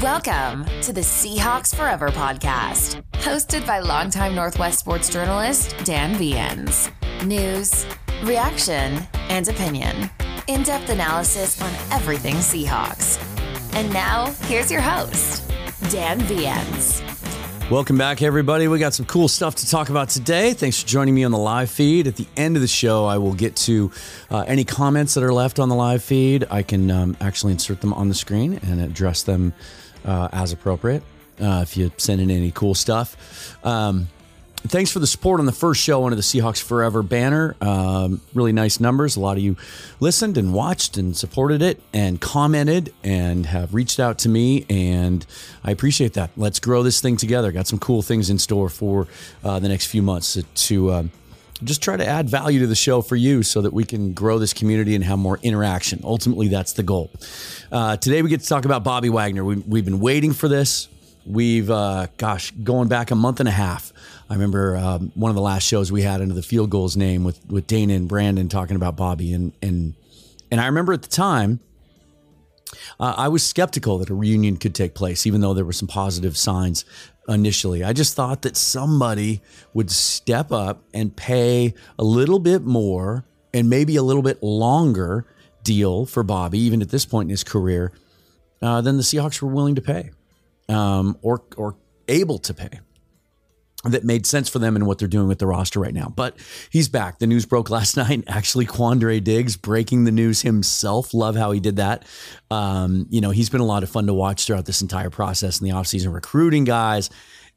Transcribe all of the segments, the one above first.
Welcome to the Seahawks Forever podcast, hosted by longtime Northwest sports journalist Dan Viens. News, reaction, and opinion. In depth analysis on everything Seahawks. And now, here's your host, Dan Viens. Welcome back, everybody. We got some cool stuff to talk about today. Thanks for joining me on the live feed. At the end of the show, I will get to uh, any comments that are left on the live feed. I can um, actually insert them on the screen and address them uh, as appropriate. Uh, if you send in any cool stuff. Um, thanks for the support on the first show under the Seahawks Forever banner. Um, really nice numbers. A lot of you listened and watched and supported it and commented and have reached out to me, and I appreciate that. Let's grow this thing together. Got some cool things in store for uh, the next few months to. um, just try to add value to the show for you so that we can grow this community and have more interaction. Ultimately, that's the goal. Uh, today, we get to talk about Bobby Wagner. We, we've been waiting for this. We've, uh, gosh, going back a month and a half. I remember um, one of the last shows we had under the field goals name with with Dana and Brandon talking about Bobby, and and and I remember at the time. Uh, I was skeptical that a reunion could take place, even though there were some positive signs initially. I just thought that somebody would step up and pay a little bit more and maybe a little bit longer deal for Bobby, even at this point in his career, uh, than the Seahawks were willing to pay um, or or able to pay that made sense for them and what they're doing with the roster right now. But he's back. The news broke last night. Actually, Quandre Diggs breaking the news himself. Love how he did that. Um, you know, he's been a lot of fun to watch throughout this entire process in the offseason, recruiting guys.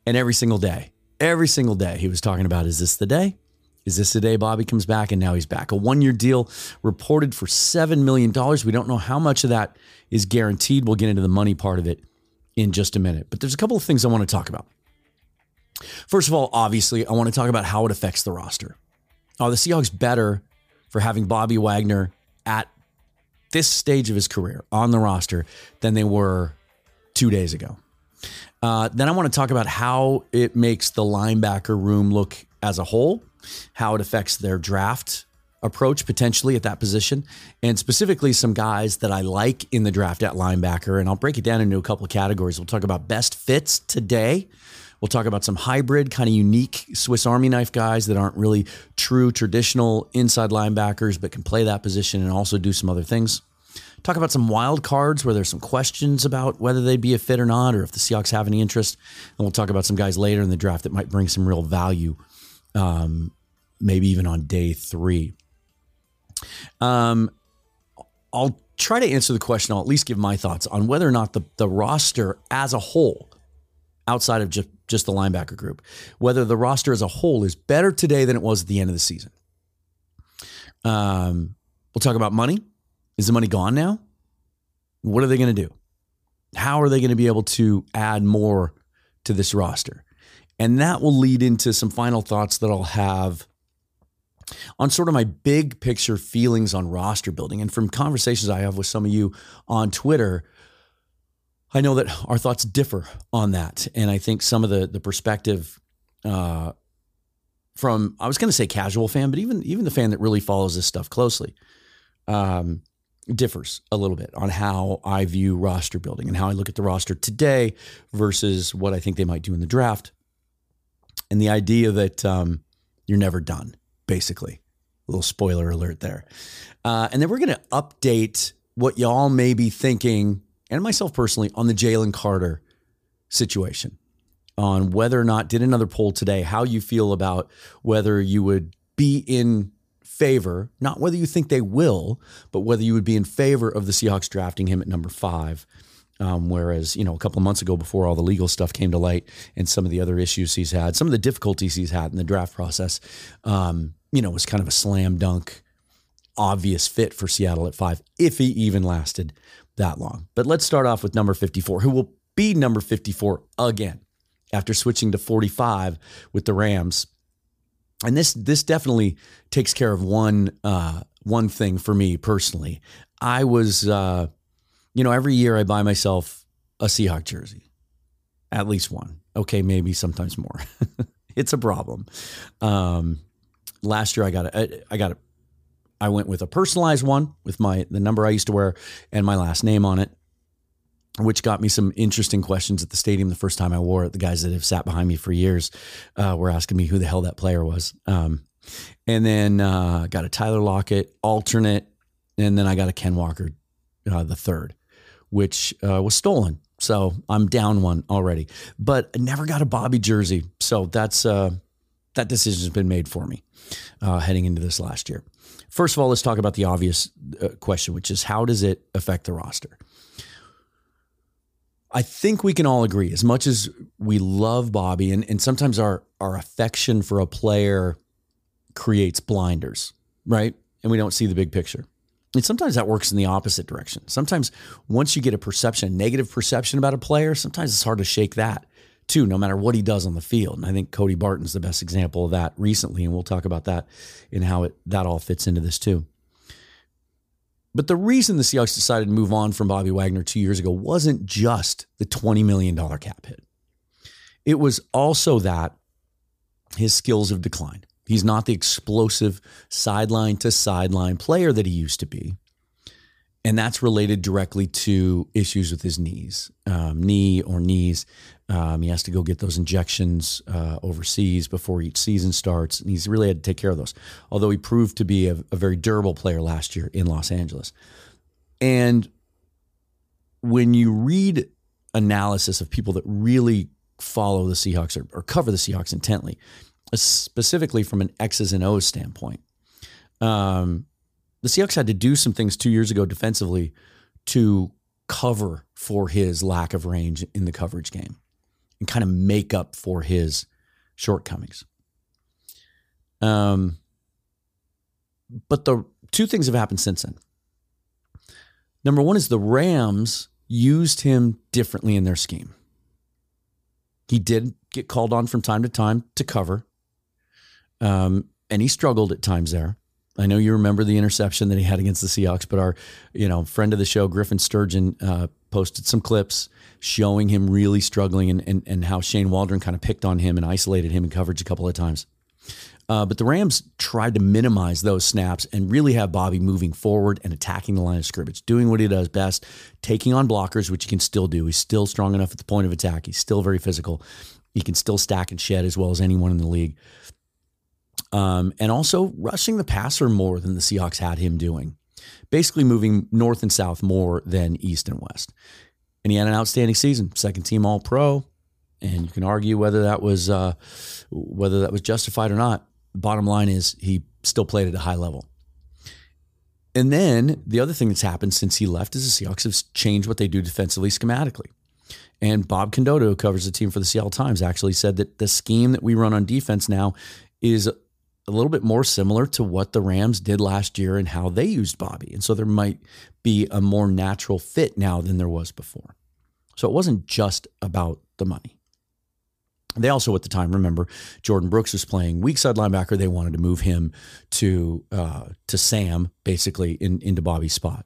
And every single day, every single day, he was talking about is this the day? Is this the day Bobby comes back? And now he's back. A one year deal reported for $7 million. We don't know how much of that is guaranteed. We'll get into the money part of it in just a minute. But there's a couple of things I want to talk about. First of all, obviously, I want to talk about how it affects the roster. Are the Seahawks better for having Bobby Wagner at this stage of his career on the roster than they were two days ago? Uh, then I want to talk about how it makes the linebacker room look as a whole, how it affects their draft approach potentially at that position, and specifically some guys that I like in the draft at linebacker. And I'll break it down into a couple of categories. We'll talk about best fits today. We'll talk about some hybrid, kind of unique Swiss Army knife guys that aren't really true traditional inside linebackers, but can play that position and also do some other things. Talk about some wild cards where there's some questions about whether they'd be a fit or not, or if the Seahawks have any interest. And we'll talk about some guys later in the draft that might bring some real value, um, maybe even on day three. Um, I'll try to answer the question. I'll at least give my thoughts on whether or not the, the roster as a whole, outside of just, just the linebacker group, whether the roster as a whole is better today than it was at the end of the season. Um, we'll talk about money. Is the money gone now? What are they going to do? How are they going to be able to add more to this roster? And that will lead into some final thoughts that I'll have on sort of my big picture feelings on roster building. And from conversations I have with some of you on Twitter, I know that our thoughts differ on that. And I think some of the the perspective uh, from I was going to say casual fan, but even even the fan that really follows this stuff closely um, differs a little bit on how I view roster building and how I look at the roster today versus what I think they might do in the draft. And the idea that um, you're never done basically. A little spoiler alert there. Uh, and then we're going to update what y'all may be thinking, and myself personally, on the Jalen Carter situation, on whether or not, did another poll today, how you feel about whether you would be in favor, not whether you think they will, but whether you would be in favor of the Seahawks drafting him at number five. Um, whereas, you know, a couple of months ago, before all the legal stuff came to light and some of the other issues he's had, some of the difficulties he's had in the draft process, um, you know, was kind of a slam dunk, obvious fit for Seattle at five, if he even lasted that long. But let's start off with number 54, who will be number 54 again after switching to 45 with the Rams. And this this definitely takes care of one uh, one thing for me personally. I was uh, you know, every year I buy myself a Seahawk jersey, at least one. Okay, maybe sometimes more. it's a problem. Um, last year I got a, I got a, I went with a personalized one with my the number I used to wear and my last name on it. which got me some interesting questions at the stadium the first time I wore it. The guys that have sat behind me for years uh, were asking me who the hell that player was. Um, and then uh, got a Tyler Lockett alternate, and then I got a Ken Walker uh, the third, which uh, was stolen. So I'm down one already, but I never got a Bobby jersey. So that's uh, that decision's been made for me uh, heading into this last year. First of all, let's talk about the obvious uh, question, which is how does it affect the roster? I think we can all agree, as much as we love Bobby, and, and sometimes our, our affection for a player creates blinders, right? And we don't see the big picture. And sometimes that works in the opposite direction. Sometimes once you get a perception, a negative perception about a player, sometimes it's hard to shake that too, no matter what he does on the field. And I think Cody Barton's the best example of that recently, and we'll talk about that and how it that all fits into this too. But the reason the Seahawks decided to move on from Bobby Wagner two years ago wasn't just the $20 million cap hit. It was also that his skills have declined. He's not the explosive sideline to sideline player that he used to be. And that's related directly to issues with his knees, um, knee or knees. Um, he has to go get those injections uh, overseas before each season starts. And he's really had to take care of those, although he proved to be a, a very durable player last year in Los Angeles. And when you read analysis of people that really follow the Seahawks or, or cover the Seahawks intently, specifically from an X's and O's standpoint. Um, the Seahawks had to do some things two years ago defensively to cover for his lack of range in the coverage game and kind of make up for his shortcomings. Um, but the two things have happened since then. Number one is the Rams used him differently in their scheme. He did get called on from time to time to cover. Um, and he struggled at times there. I know you remember the interception that he had against the Seahawks, but our, you know, friend of the show, Griffin Sturgeon, uh, posted some clips showing him really struggling and, and, and how Shane Waldron kind of picked on him and isolated him in coverage a couple of times. Uh, but the Rams tried to minimize those snaps and really have Bobby moving forward and attacking the line of scrimmage, doing what he does best, taking on blockers, which he can still do. He's still strong enough at the point of attack. He's still very physical. He can still stack and shed as well as anyone in the league um, and also rushing the passer more than the Seahawks had him doing. Basically, moving north and south more than east and west. And he had an outstanding season, second team All Pro. And you can argue whether that was uh, whether that was justified or not. Bottom line is he still played at a high level. And then the other thing that's happened since he left is the Seahawks have changed what they do defensively schematically. And Bob Condotta, who covers the team for the Seattle Times, actually said that the scheme that we run on defense now is a little bit more similar to what the Rams did last year and how they used Bobby. And so there might be a more natural fit now than there was before. So it wasn't just about the money. They also, at the time, remember Jordyn Brooks was playing weak side linebacker. They wanted to move him to uh, to Sam, basically in, into Bobby's spot,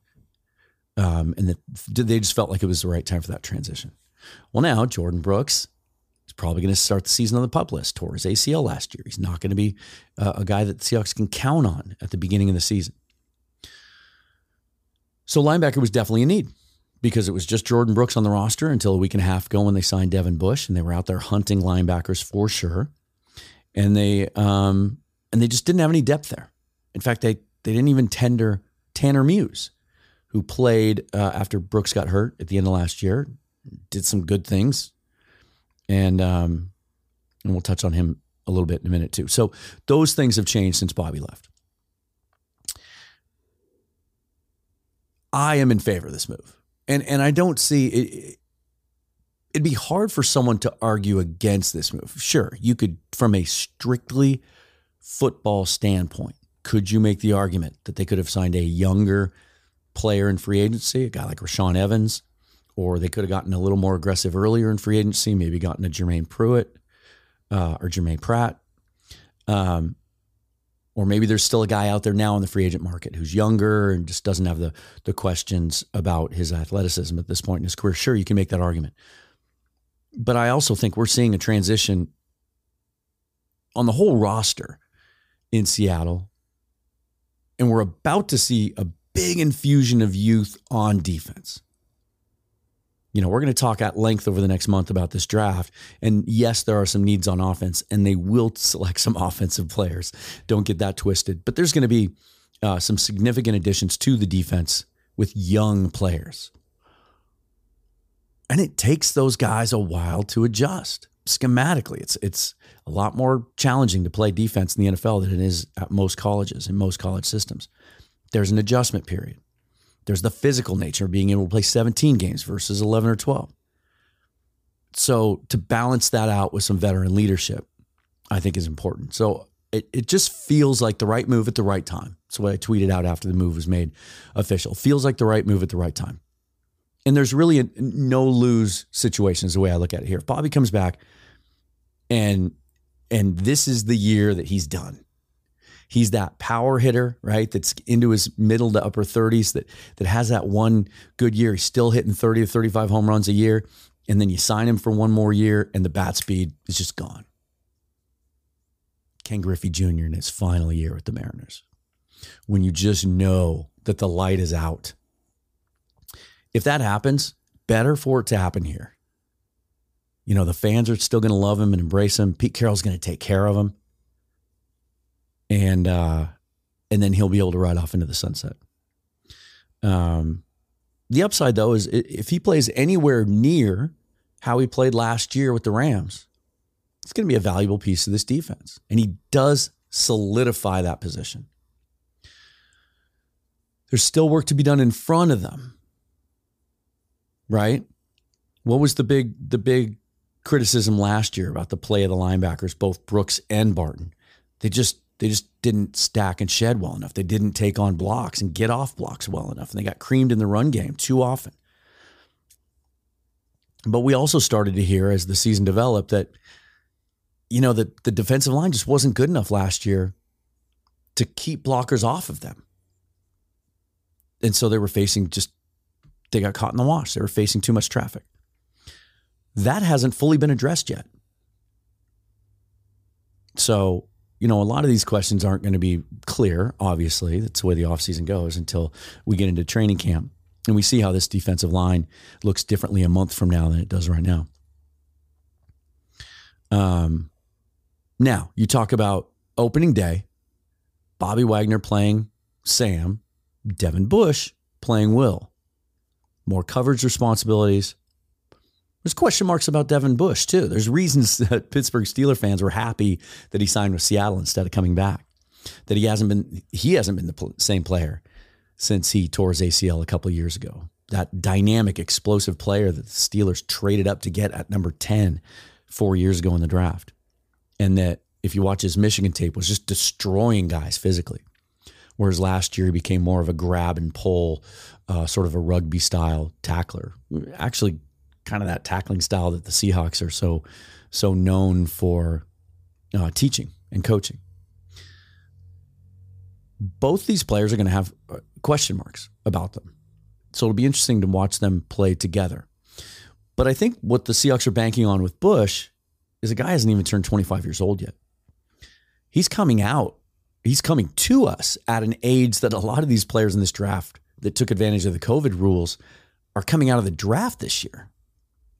um, and the, they just felt like it was the right time for that transition. Well, now Jordyn Brooks probably going to start the season on the pup list. Tore his ACL last year. He's not going to be uh, a guy that the Seahawks can count on at the beginning of the season. So linebacker was definitely a need because it was just Jordyn Brooks on the roster until a week and a half ago when they signed Devin Bush, and they were out there hunting linebackers for sure. And they um, and they just didn't have any depth there. In fact, they they didn't even tender Tanner Muse, who played uh, after Brooks got hurt at the end of last year, did some good things, and um, and we'll touch on him a little bit in a minute too. So those things have changed since Bobby left. I am in favor of this move, and and I don't see it. It'd be hard for someone to argue against this move. Sure, you could, from a strictly football standpoint, could you make the argument that they could have signed a younger player in free agency, a guy like Rashawn Evans, or they could have gotten a little more aggressive earlier in free agency, maybe gotten a Jermaine Pruitt uh, or Germaine Pratt. Um, or maybe there's still a guy out there now in the free agent market who's younger and just doesn't have the the questions about his athleticism at this point in his career. Sure, you can make that argument. But I also think we're seeing a transition on the whole roster in Seattle. And we're about to see a big infusion of youth on defense. You know, we're going to talk at length over the next month about this draft. And yes, there are some needs on offense, and they will select some offensive players. Don't get that twisted. But there's going to be uh, some significant additions to the defense with young players. And it takes those guys a while to adjust schematically. It's it's a lot more challenging to play defense in the NFL than it is at most colleges in most college systems. There's an adjustment period. There's the physical nature of being able to play 17 games versus 11 or 12. So to balance that out with some veteran leadership, I think is important. So it, it just feels like the right move at the right time. That's what I tweeted out after the move was made official. Feels like the right move at the right time. And there's really a no lose situation is the way I look at it here. If Bobby comes back and and this is the year that he's done. He's that power hitter, right? That's into his middle to upper 30s that that has that one good year. He's still hitting 30 to 35 home runs a year. And then you sign him for one more year and the bat speed is just gone. Ken Griffey Jr. in his final year with the Mariners. When you just know that the light is out. If that happens, better for it to happen here. You know, the fans are still going to love him and embrace him. Pete Carroll's going to take care of him. And uh and then he'll be able to ride off into the sunset. Um the upside though is if he plays anywhere near how he played last year with the Rams, it's going to be a valuable piece of this defense. And he does solidify that position. There's still work to be done in front of them. Right? What was the big the big criticism last year about the play of the linebackers, both Brooks and Barton? They just they just didn't stack and shed well enough. They didn't take on blocks and get off blocks well enough. And they got creamed in the run game too often. But we also started to hear as the season developed that you know, the, the defensive line just wasn't good enough last year to keep blockers off of them. And so they were facing just, they got caught in the wash. They were facing too much traffic. That hasn't fully been addressed yet. So, you know, a lot of these questions aren't going to be clear, obviously. That's the way the offseason goes until we get into training camp and we see how this defensive line looks differently a month from now than it does right now. Um, now, you talk about opening day, Bobby Wagner playing Sam, Devin Bush playing Will. More coverage responsibilities. There's question marks about Devin Bush, too. There's reasons that Pittsburgh Steeler fans were happy that he signed with Seattle instead of coming back. That he hasn't been he hasn't been the same player since he tore his ACL a couple years ago. That dynamic, explosive player that the Steelers traded up to get at number 10 four years ago in the draft and that if you watch his Michigan tape was just destroying guys physically. Whereas last year he became more of a grab and pull, uh, sort of a rugby style tackler. Actually, kind of that tackling style that the Seahawks are so so known for uh, teaching and coaching. Both these players are going to have uh, question marks about them, so it'll be interesting to watch them play together. But I think what the Seahawks are banking on with Bush is a guy hasn't even turned 25 years old yet. He's coming out. He's coming to us at an age that a lot of these players in this draft that took advantage of the COVID rules are coming out of the draft this year.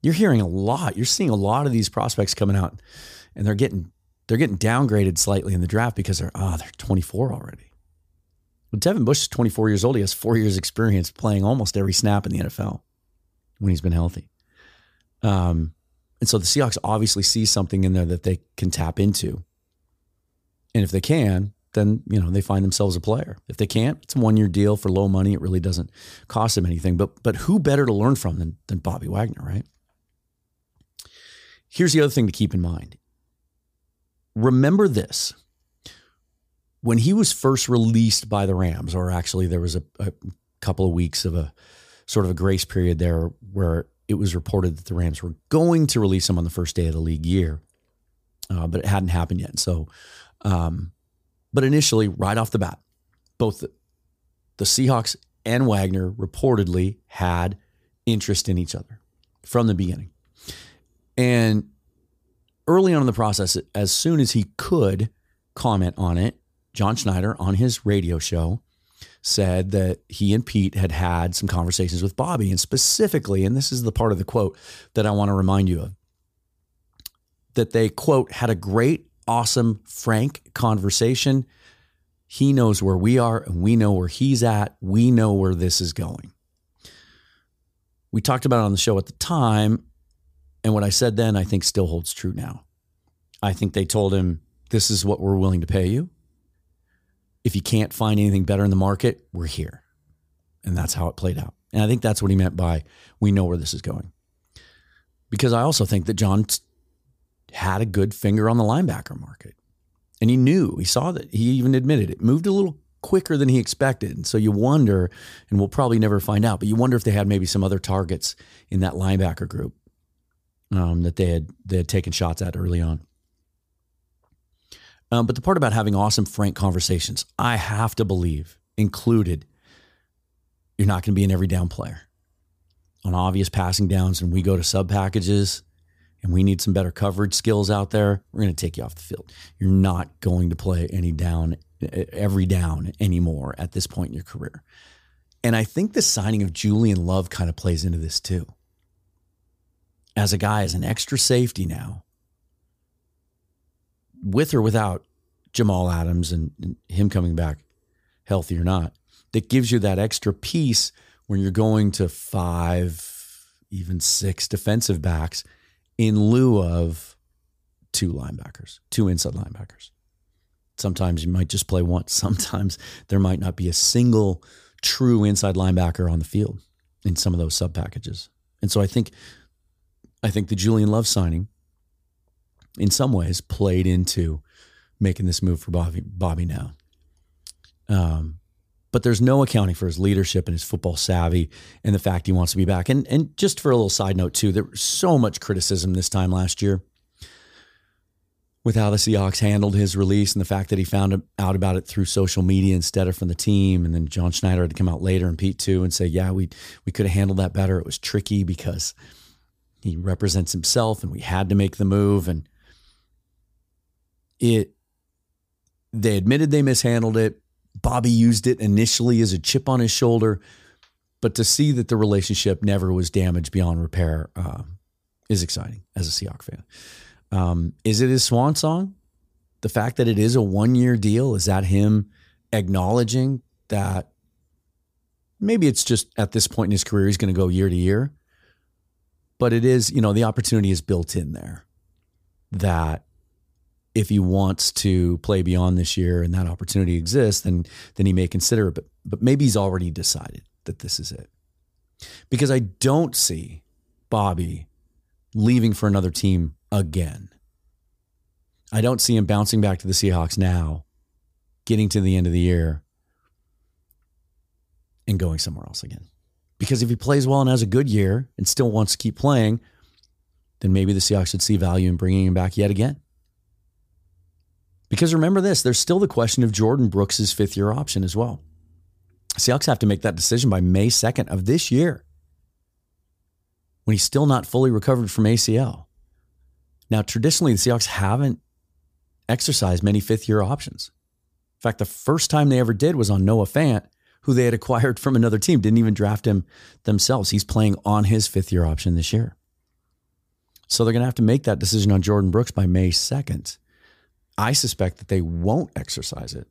You're hearing a lot. You're seeing a lot of these prospects coming out and they're getting they're getting downgraded slightly in the draft because they're ah, oh, they're 24 already. But Devin Bush is 24 years old. He has four years experience playing almost every snap in the NFL when he's been healthy. Um, and so the Seahawks obviously see something in there that they can tap into. And if they can, then you know they find themselves a player. If they can't, it's a one year deal for low money. It really doesn't cost them anything. But but who better to learn from than than Bobby Wagner, right? Here's the other thing to keep in mind. Remember this. When he was first released by the Rams, or actually there was a, a couple of weeks of a sort of a grace period there where it was reported that the Rams were going to release him on the first day of the league year, uh, but it hadn't happened yet. So, um, but initially, right off the bat, both the, the Seahawks and Wagner reportedly had interest in each other from the beginning. And early on in the process, as soon as he could comment on it, John Schneider on his radio show said that he and Pete had had some conversations with Bobby, and specifically, and this is the part of the quote that I want to remind you of, that they, quote, had a great, awesome, frank conversation. He knows where we are, and we know where he's at. We know where this is going. We talked about it on the show at the time, and what I said then, I think still holds true now. I think they told him, This is what we're willing to pay you if you can't find anything better in the market, we're here. And that's how it played out. And I think that's what he meant by we know where this is going. Because I also think that John had a good finger on the linebacker market. And he knew, he saw that, he even admitted it moved a little quicker than he expected. And so you wonder, and we'll probably never find out, but you wonder if they had maybe some other targets in that linebacker group um, that they had they had taken shots at early on. Um, but the part about having awesome, frank conversations, I have to believe included you're not going to be an every down player. On obvious passing downs, and we go to sub packages and we need some better coverage skills out there, we're going to take you off the field. You're not going to play any down, every down anymore at this point in your career. And I think the signing of Julian Love kind of plays into this too. As a guy, as an extra safety now, with or without Jamal Adams and, and him coming back healthy or not, that gives you that extra piece when you're going to five, even six defensive backs in lieu of two linebackers, two inside linebackers. Sometimes you might just play one. Sometimes there might not be a single true inside linebacker on the field in some of those sub packages. And so I think I think the Julian Love signing in some ways played into making this move for Bobby Bobby now. Um, but there's no accounting for his leadership and his football savvy and the fact he wants to be back. And and just for a little side note too, there was so much criticism this time last year with how the Seahawks handled his release and the fact that he found out about it through social media instead of from the team. And then John Schneider had to come out later and Pete too and say, yeah, we we could have handled that better. It was tricky because he represents himself and we had to make the move. And it they admitted they mishandled it. Bobby used it initially as a chip on his shoulder, but to see that the relationship never was damaged beyond repair uh, is exciting as a Seahawks fan. Um, is it his swan song? The fact that it is a one year deal, is that him acknowledging that maybe it's just at this point in his career, he's going to go year to year? But it is, you know, the opportunity is built in there that if he wants to play beyond this year and that opportunity exists, then then he may consider it. But but maybe he's already decided that this is it. Because I don't see Bobby leaving for another team again. I don't see him bouncing back to the Seahawks now, getting to the end of the year, and going somewhere else again. Because if he plays well and has a good year and still wants to keep playing, then maybe the Seahawks should see value in bringing him back yet again. Because remember this, there's still the question of Jordyn Brooks' fifth year option as well. Seahawks have to make that decision by May 2nd of this year when he's still not fully recovered from ACL. Now, traditionally, the Seahawks haven't exercised many fifth year options. In fact, the first time they ever did was on Noah Fant, who they had acquired from another team, didn't even draft him themselves. He's playing on his fifth year option this year. So they're going to have to make that decision on Jordyn Brooks by May 2nd. I suspect that they won't exercise it.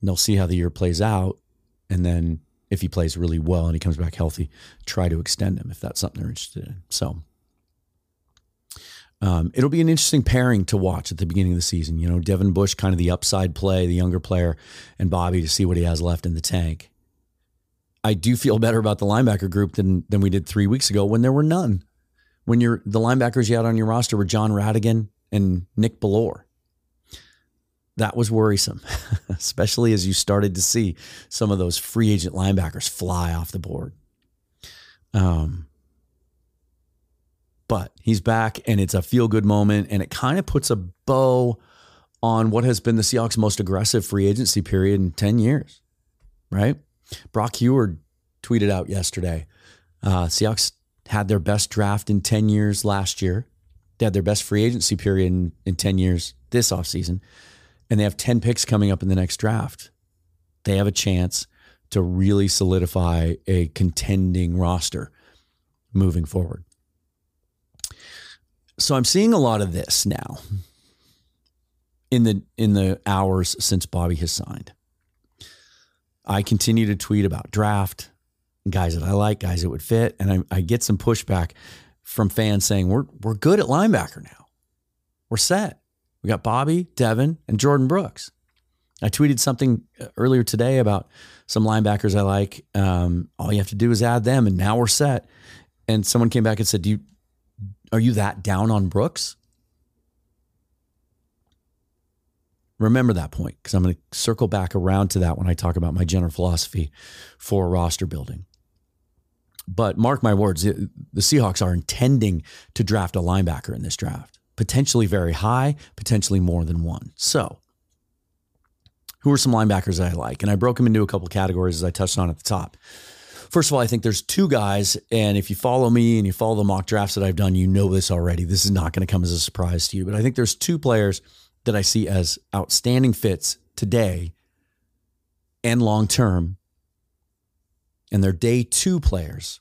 And they'll see how the year plays out. And then if he plays really well and he comes back healthy, try to extend him if that's something they're interested in. So um, it'll be an interesting pairing to watch at the beginning of the season. You know, Devin Bush, kind of the upside play, the younger player, and Bobby to see what he has left in the tank. I do feel better about the linebacker group than than we did three weeks ago when there were none. When you're the linebackers you had on your roster were Jon Rhattigan and Nick Bellore that was worrisome, especially as you started to see some of those free agent linebackers fly off the board. Um, but he's back and it's a feel good moment and it kind of puts a bow on what has been the Seahawks' most aggressive free agency period in 10 years, right? Brock Huard tweeted out yesterday uh, Seahawks had their best draft in 10 years last year. They had their best free agency period in, in 10 years this offseason and they have 10 picks coming up in the next draft. they have a chance to really solidify a contending roster moving forward. So I'm seeing a lot of this now in the in the hours since Bobby has signed. I continue to tweet about draft, guys that I like, guys that would fit, and I, I get some pushback from fans saying we're we're good at linebacker now. We're set. We got Bobby, Devin, and Jordyn Brooks. I tweeted something uh, earlier today about some linebackers I like. Um, all you have to do is add them, and now we're set. And someone came back and said, "Do you are you that down on Brooks?" Remember that point because I'm going to circle back around to that when I talk about my general philosophy for roster building. But mark my words, the Seahawks are intending to draft a linebacker in this draft, potentially very high, potentially more than one. So, who are some linebackers I like? And I broke them into a couple categories as I touched on at the top. First of all, I think there's two guys, and if you follow me and you follow the mock drafts that I've done, you know this already. This is not going to come as a surprise to you, but I think there's two players that I see as outstanding fits today and long term. And they're day two players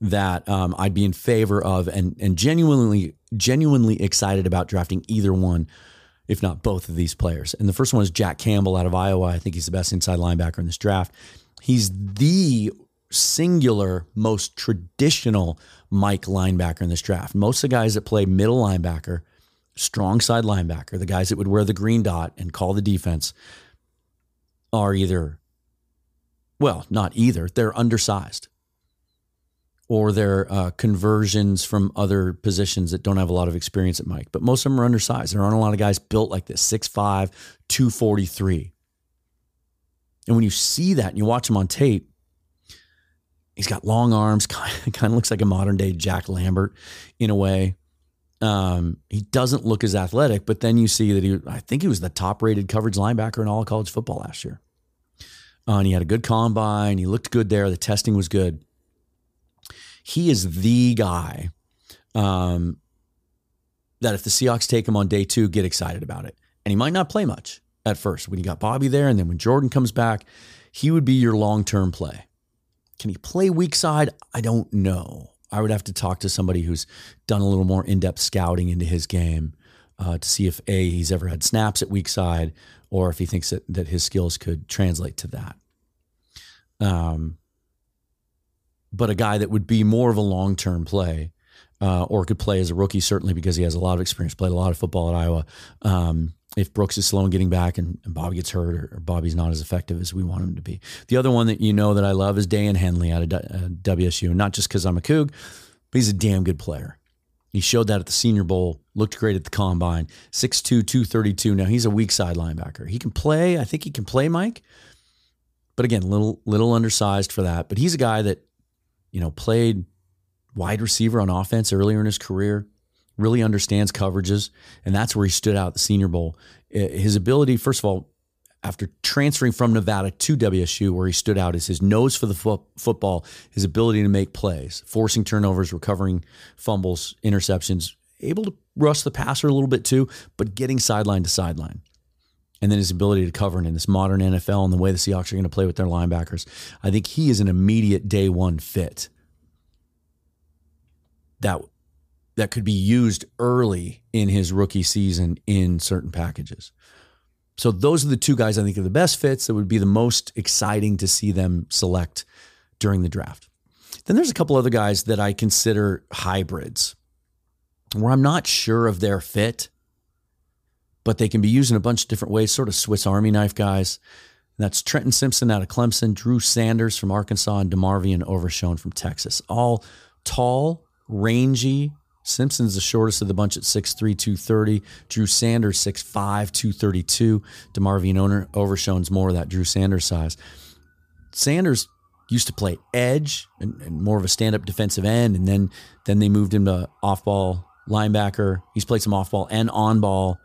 that um, I'd be in favor of and, and genuinely, genuinely excited about drafting either one, if not both of these players. And the first one is Jack Campbell out of Iowa. I think he's the best inside linebacker in this draft. He's the singular, most traditional Mike linebacker in this draft. Most of the guys that play middle linebacker strong side linebacker, the guys that would wear the green dot and call the defense, are either, well, not either, they're undersized or they're uh, conversions from other positions that don't have a lot of experience at Mike. But most of them are undersized. There aren't a lot of guys built like this 6'5, 243. And when you see that and you watch him on tape, he's got long arms, kind of, kind of looks like a modern day Jack Lambert in a way. Um, he doesn't look as athletic, but then you see that he, I think he was the top rated coverage linebacker in all of college football last year. Uh, and he had a good combine. He looked good there. The testing was good. He is the guy um, that if the Seahawks take him on day two, get excited about it. And he might not play much at first when you got Bobby there. And then when Jordyn comes back, he would be your long term play. Can he play weak side? I don't know. I would have to talk to somebody who's done a little more in depth scouting into his game uh, to see if A, he's ever had snaps at weak side or if he thinks that, that his skills could translate to that. Um, but a guy that would be more of a long term play uh, or could play as a rookie, certainly because he has a lot of experience, played a lot of football at Iowa. Um, if Brooks is slow in getting back and, and Bobby gets hurt or, or, Bobby's not as effective as we want him to be. The other one that you know that I love is Daiyan Henley out of uh, WSU, not just because I'm a Coug, but he's a damn good player. He showed that at the Senior Bowl, looked great at the combine, 6'2, 232. Now he's a weak side linebacker. He can play, I think he can play, Mike. But again, little little undersized for that. But he's a guy that, you know, played wide receiver on offense earlier in his career really understands coverages, and that's where he stood out the Senior Bowl. His ability, first of all, after transferring from Nevada to WSU, where he stood out, is his nose for the fo- football, his ability to make plays, forcing turnovers, recovering fumbles, interceptions, able to rush the passer a little bit too, but getting sideline to sideline. And then his ability to cover in this modern NFL and the way the Seahawks are going to play with their linebackers. I think he is an immediate day one fit that that could be used early in his rookie season in certain packages. So those are the two guys I think are the best fits that would be the most exciting to see them select during the draft. Then there's a couple other guys that I consider hybrids where I'm not sure of their fit, but they can be used in a bunch of different ways, sort of Swiss Army knife guys. And that's Trenton Simpson out of Clemson, Drew Sanders from Arkansas, and DeMarvion Overshown from Texas. All tall, rangy, Simpson's the shortest of the bunch at 6'3, 230. Drew Sanders, 6'5, 232. DeMarvion Overshown's more of that Drew Sanders size. Sanders used to play edge and, and more of a stand-up defensive end, and then then they moved him to off-ball linebacker. He's played some off-ball and on-ball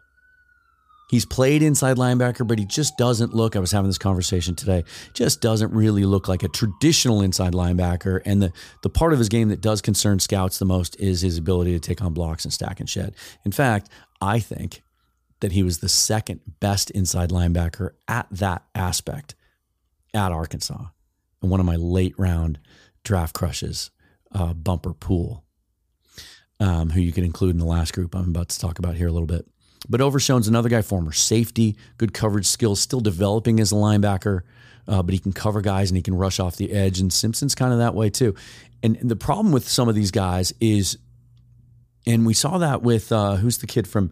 He's played inside linebacker, but he just doesn't look. I was having this conversation today. Just doesn't really look like a traditional inside linebacker. And the the part of his game that does concern scouts the most is his ability to take on blocks and stack and shed. In fact, I think that he was the second best inside linebacker at that aspect at Arkansas. And one of my late round draft crushes, uh, Bumper Pool, um, who you can include in the last group I'm about to talk about here a little bit. But Overshown's another guy, former safety, good coverage skills, still developing as a linebacker, uh, but he can cover guys and he can rush off the edge. And Simpson's kind of that way too. And the problem with some of these guys is, and we saw that with uh, who's the kid from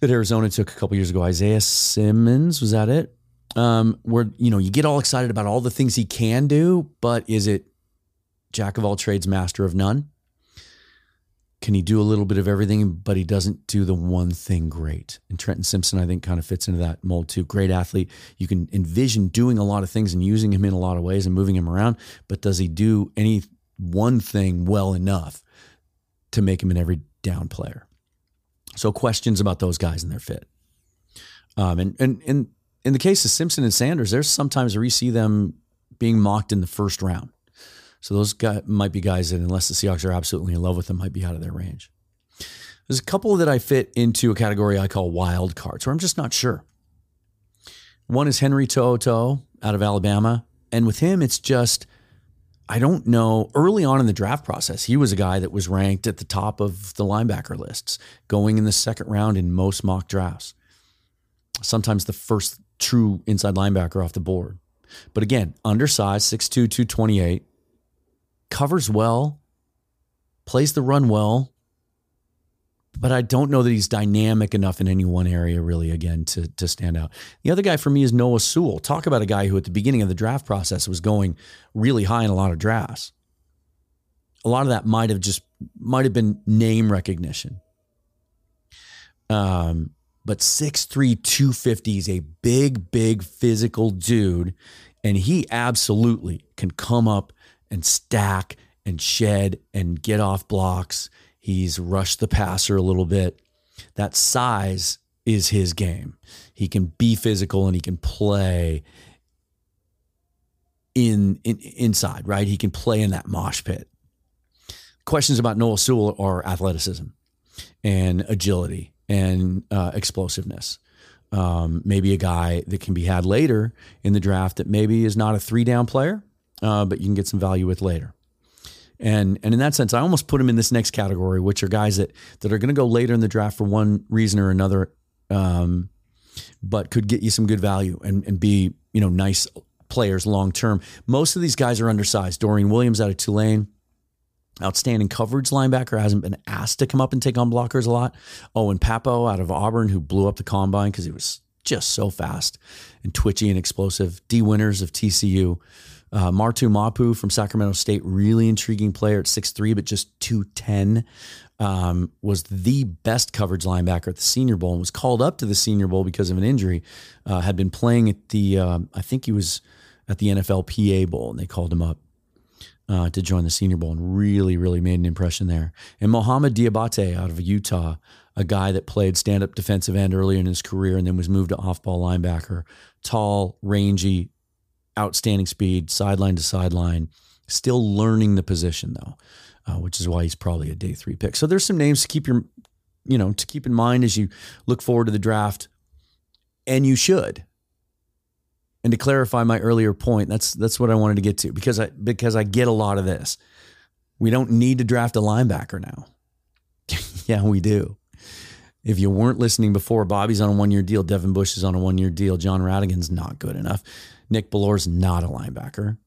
that Arizona took a couple years ago, Isaiah Simmons. Was that it? Um, where you know you get all excited about all the things he can do, but is it jack of all trades, master of none? Can he do a little bit of everything, but he doesn't do the one thing great? And Trenton Simpson, I think, kind of fits into that mold too. Great athlete. You can envision doing a lot of things and using him in a lot of ways and moving him around, but does he do any one thing well enough to make him an every down player? So questions about those guys and their fit. Um, and and and in the case of Simpson and Sanders, there's sometimes where you see them being mocked in the first round. So those guys might be guys that, unless the Seahawks are absolutely in love with them, might be out of their range. There's a couple that I fit into a category I call wild cards, where I'm just not sure. One is Henry To'oTo'o out of Alabama, and with him, it's just I don't know. Early on in the draft process, he was a guy that was ranked at the top of the linebacker lists, going in the second round in most mock drafts. Sometimes the first true inside linebacker off the board. But again, undersized, 6'2, 228, covers well, plays the run well, but I don't know that he's dynamic enough in any one area really again to to stand out. The other guy for me is Noah Sewell. Talk about a guy who at the beginning of the draft process was going really high in a lot of drafts. A lot of that might have just might have been name recognition. Um, but 6'3, 250 is a big, big physical dude. And he absolutely can come up and stack and shed and get off blocks. He's rushed the passer a little bit. That size is his game. He can be physical and he can play in, in inside, right? He can play in that mosh pit. Questions about Noah Sewell are athleticism and agility and uh, explosiveness. Um, maybe a guy that can be had later in the draft that maybe is not a three down player, uh, but you can get some value with later. And and in that sense, I almost put him in this next category, which are guys that that are going to go later in the draft for one reason or another, um, but could get you some good value and and be you know nice players long term. Most of these guys are undersized. Dorian Williams out of Tulane. Outstanding coverage linebacker hasn't been asked to come up and take on blockers a lot. Owen Pappoe out of Auburn, who blew up the combine because he was just so fast and twitchy and explosive. Dee Winters of TCU. Uh, Marte Mapu from Sacramento State, really intriguing player at 6'3, but just 210. Um, was the best coverage linebacker at the Senior Bowl and was called up to the Senior Bowl because of an injury. Uh, had been playing at the, uh, I think he was at the NFLPA Bowl, and they called him up uh, to join the Senior Bowl and really, really made an impression there. And Mohamoud Diabate out of Utah, a guy that played stand up defensive end earlier in his career and then was moved to off ball linebacker. Tall, rangy, outstanding speed, sideline to sideline. Still learning the position though, uh, which is why he's probably a day three pick. So there's some names to keep your, you know, to keep in mind as you look forward to the draft, and you should. And to clarify my earlier point, that's that's what I wanted to get to because I because I get a lot of this. We don't need to draft a linebacker now. yeah, we do. If you weren't listening before, Bobby's on a one year deal. Devin Bush is on a one year deal. Jon Rhattigan's not good enough. Nick Bellore's not a linebacker.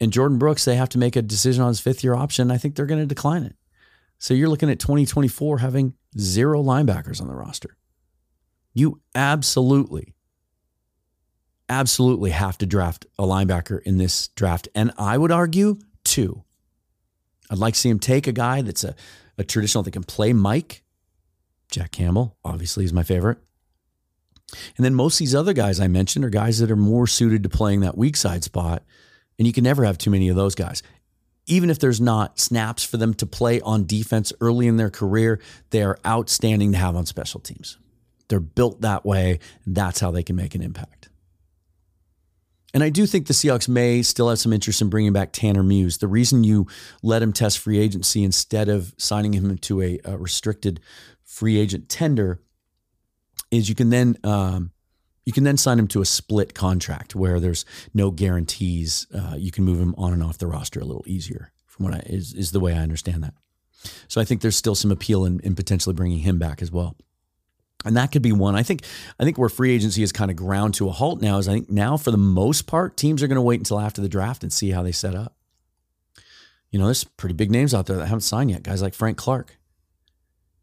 And Jordyn Brooks, they have to make a decision on his fifth year option. I think they're going to decline it. So you're looking at 2024 having zero linebackers on the roster. You absolutely, absolutely have to draft a linebacker in this draft. And I would argue two. I'd like to see him take a guy that's a, a traditional that can play Mike. Jack Campbell, obviously, is my favorite. And then most of these other guys I mentioned are guys that are more suited to playing that weak side spot. And you can never have too many of those guys. Even if there's not snaps for them to play on defense early in their career, they are outstanding to have on special teams. They're built that way, that's how they can make an impact. And I do think the Seahawks may still have some interest in bringing back Tanner Muse. The reason you let him test free agency instead of signing him into a, a restricted free agent tender is you can then um, you can then sign him to a split contract where there's no guarantees. Uh, you can move him on and off the roster a little easier. From what I is is the way I understand that. So I think there's still some appeal in, in potentially bringing him back as well. And that could be one. I think I think where free agency is kind of ground to a halt now is I think now for the most part teams are going to wait until after the draft and see how they set up. You know, there's pretty big names out there that haven't signed yet. Guys like Frank Clark,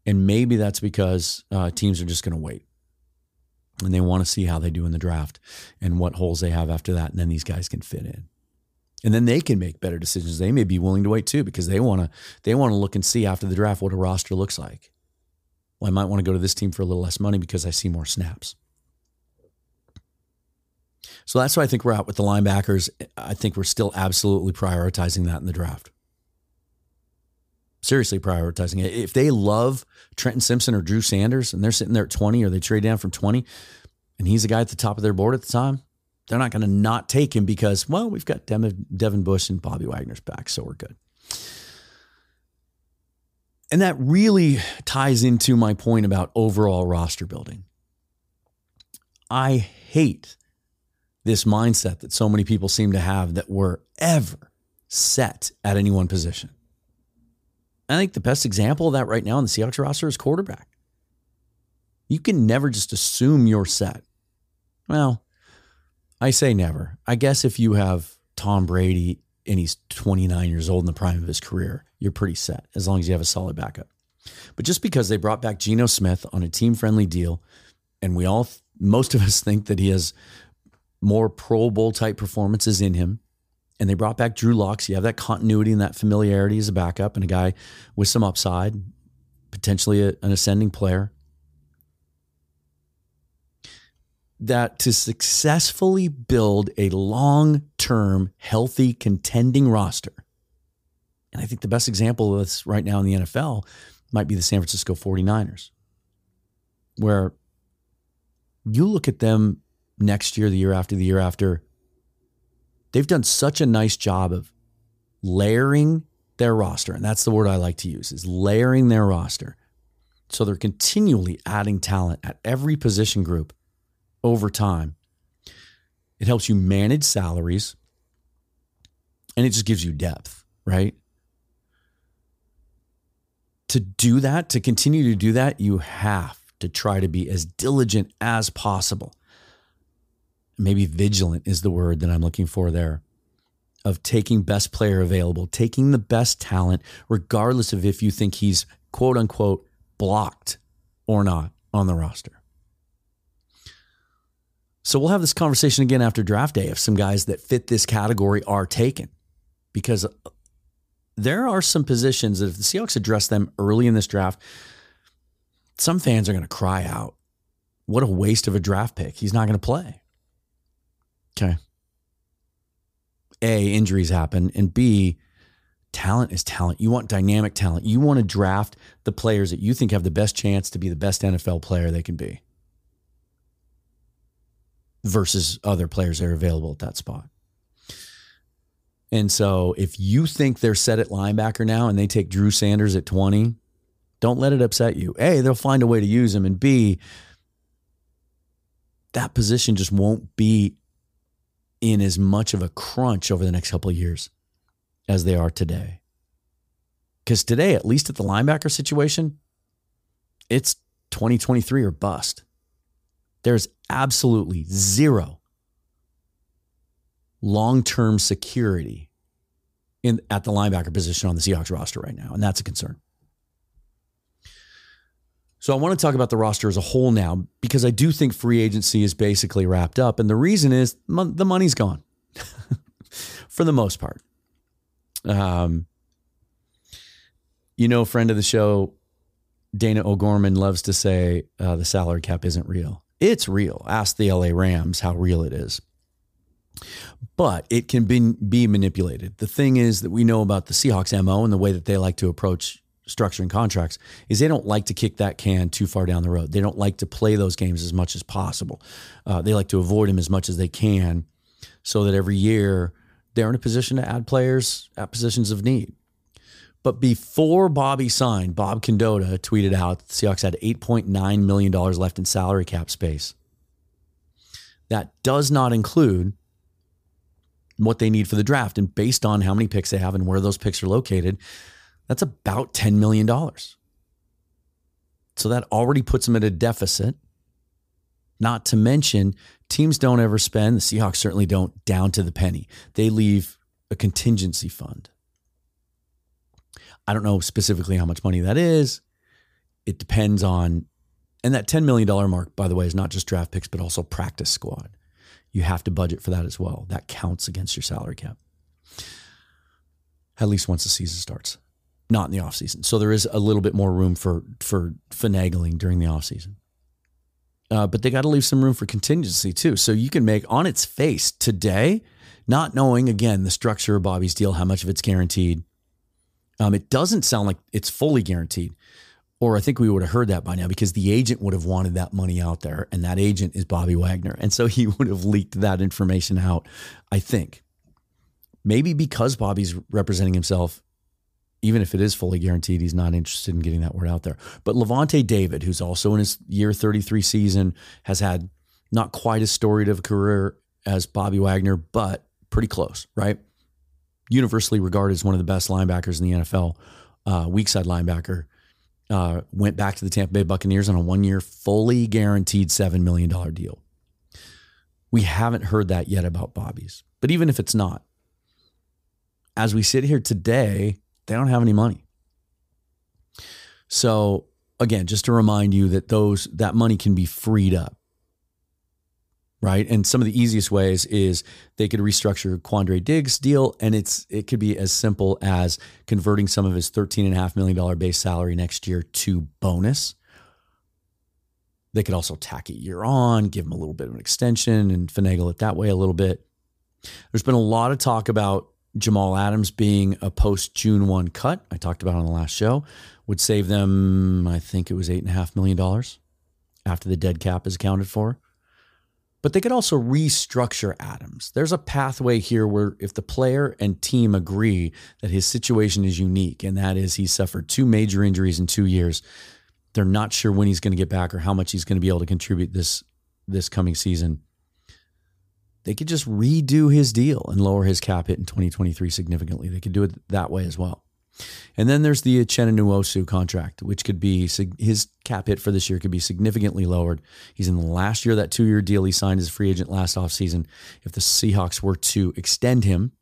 and maybe that's because uh, teams are just going to wait and they want to see how they do in the draft and what holes they have after that. And then these guys can fit in. And then they can make better decisions. They may be willing to wait too because they want to they want to look and see after the draft what a roster looks like. Well, I might want to go to this team for a little less money because I see more snaps. So that's why I think we're out with the linebackers. I think we're still absolutely prioritizing that in the draft seriously prioritizing it. If they love Trenton Simpson or Drew Sanders and they're sitting there at 20 or they trade down from 20 and he's the guy at the top of their board at the time, they're not going to not take him because, well, we've got Devin Bush and Bobby Wagner's back, so we're good. And that really ties into my point about overall roster building. I hate this mindset that so many people seem to have that we're ever set at any one position. I think the best example of that right now in the Seahawks roster is quarterback. You can never just assume you're set. Well, I say never. I guess if you have Tom Brady and he's 29 years old in the prime of his career, you're pretty set as long as you have a solid backup. But just because they brought back Geno Smith on a team friendly deal, and we all, most of us think that he has more Pro Bowl type performances in him and they brought back Drew Lock. So you have that continuity and that familiarity as a backup and a guy with some upside, potentially a, an ascending player. That to successfully build a long term, healthy, contending roster. And I think the best example of this right now in the NFL might be the San Francisco 49ers, where you look at them next year, the year after, the year after, they've done such a nice job of layering their roster. And that's the word I like to use is layering their roster. So they're continually adding talent at every position group over time. It helps you manage salaries and it just gives you depth, right? To do that, to continue to do that, you have to try to be as diligent as possible maybe vigilant is the word that I'm looking for there of taking best player available, taking the best talent, regardless of if you think he's quote unquote blocked or not on the roster. So we'll have this conversation again after draft day if some guys that fit this category are taken, because there are some positions that if the Seahawks address them early in this draft, some fans are going to cry out, What a waste of a draft pick. He's not going to play. Okay. A, injuries happen, and B, talent is talent. You want dynamic talent. You want to draft the players that you think have the best chance to be the best NFL player they can be versus other players that are available at that spot. And so if you think they're set at linebacker now and they take Drew Sanders at 20, don't let it upset you. A, they'll find a way to use him. And B, that position just won't be in as much of a crunch over the next couple of years as they are today. Because today, at least at the linebacker situation, it's 2023 or bust. There's absolutely zero long-term security in at the linebacker position on the Seahawks roster right now, and that's a concern. So I want to talk about the roster as a whole now because I do think free agency is basically wrapped up. And the reason is the money's gone for the most part. Um, you know, friend of the show, Dana O'Gorman loves to say uh, the salary cap isn't real. It's real. Ask the LA Rams how real it is. But it can be, be manipulated. The thing is that we know about the Seahawks MO and the way that they like to approach structuring contracts is they don't like to kick that can too far down the road. They don't like to play those games as much as possible. Uh, they like to avoid them as much as they can so that every year they're in a position to add players at positions of need. But before Bobby signed, Bob Condotta tweeted out the Seahawks had $8.9 million left in salary cap space. That does not include what they need for the draft. And based on how many picks they have and where those picks are located, that's about $10 million. So that already puts them at a deficit. Not to mention, teams don't ever spend, the Seahawks certainly don't, down to the penny. They leave a contingency fund. I don't know specifically how much money that is. It depends on, and that $10 million mark, by the way, is not just draft picks, but also practice squad. You have to budget for that as well. That counts against your salary cap. At least once the season starts, not in the offseason. So there is a little bit more room for, for finagling during the offseason. Uh, but they got to leave some room for contingency too. So you can make on its face today, not knowing again the structure of Bobby's deal, how much of it's guaranteed. Um, it doesn't sound like it's fully guaranteed, or I think we would have heard that by now because the agent would have wanted that money out there, and that agent is Bobby Wagner, and so he would have leaked that information out. I think maybe because Bobby's representing himself even if it is fully guaranteed, he's not interested in getting that word out there. But Lavonte David, who's also in his year 33 season, has had not quite as storied of a career as Bobby Wagner, but pretty close, right? Universally regarded as one of the best linebackers in the NFL, uh, weak side linebacker. Uh, went back to the Tampa Bay Buccaneers on a one year, fully guaranteed $7 million deal. We haven't heard that yet about Bobby's. But even if it's not, as we sit here today, they don't have any money. So again, just to remind you that those that money can be freed up. Right. And some of the easiest ways is they could restructure Quandre Diggs deal. And it's it could be as simple as converting some of his $13.5 million base salary next year to bonus. They could also tack a year on, give him a little bit of an extension and finagle it that way a little bit. There's been a lot of talk about Jamal Adams being a post June 1 cut, I talked about on the last show, would save them, I think it was $8.5 million after the dead cap is accounted for. But they could also restructure Adams. There's a pathway here where if the player and team agree that his situation is unique, and that is he suffered two major injuries in two years, they're not sure when he's going to get back or how much he's going to be able to contribute this this coming season they could just redo his deal and lower his cap hit in 2023 significantly. They could do it that way as well. And then there's the Uchenna Nwosu contract, which could be his cap hit for this year could be significantly lowered. He's in the last year of that two year deal he signed as a free agent last offseason. If the Seahawks were to extend him,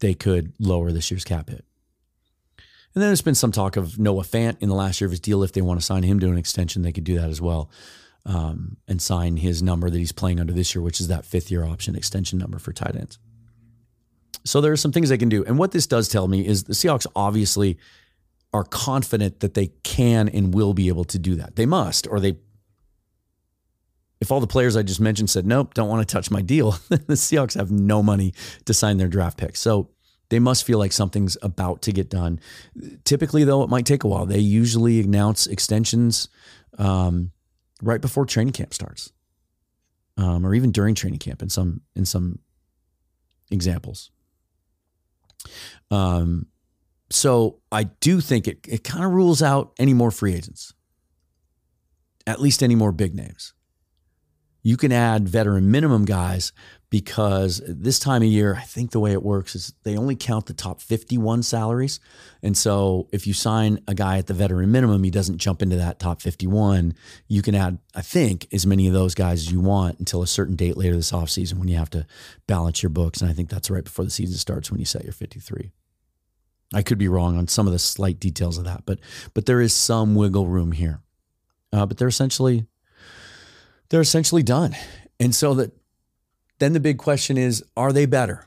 they could lower this year's cap hit. And then there's been some talk of Noah Fant in the last year of his deal. If they want to sign him to an extension, they could do that as well um, and sign his number that he's playing under this year, which is that fifth year option extension number for tight ends. So there are some things they can do. And what this does tell me is the Seahawks obviously are confident that they can and will be able to do that. They must, or they, if all the players I just mentioned said, nope, don't want to touch my deal, the Seahawks have no money to sign their draft picks. So they must feel like something's about to get done. Typically, though, it might take a while. They usually announce extensions. Um, right before training camp starts, um, or even during training camp in some in some examples. Um, so I do think it it kind of rules out any more free agents, at least any more big names. You can add veteran minimum guys, because this time of year, I think the way it works is they only count the top 51 salaries. And so if you sign a guy at the veteran minimum, he doesn't jump into that top 51. You can add, I think, as many of those guys as you want until a certain date later this offseason when you have to balance your books. And I think that's right before the season starts when you set your 53. I could be wrong on some of the slight details of that, but but there is some wiggle room here. Uh, but they're essentially they're essentially done. And so that then the big question is are they better?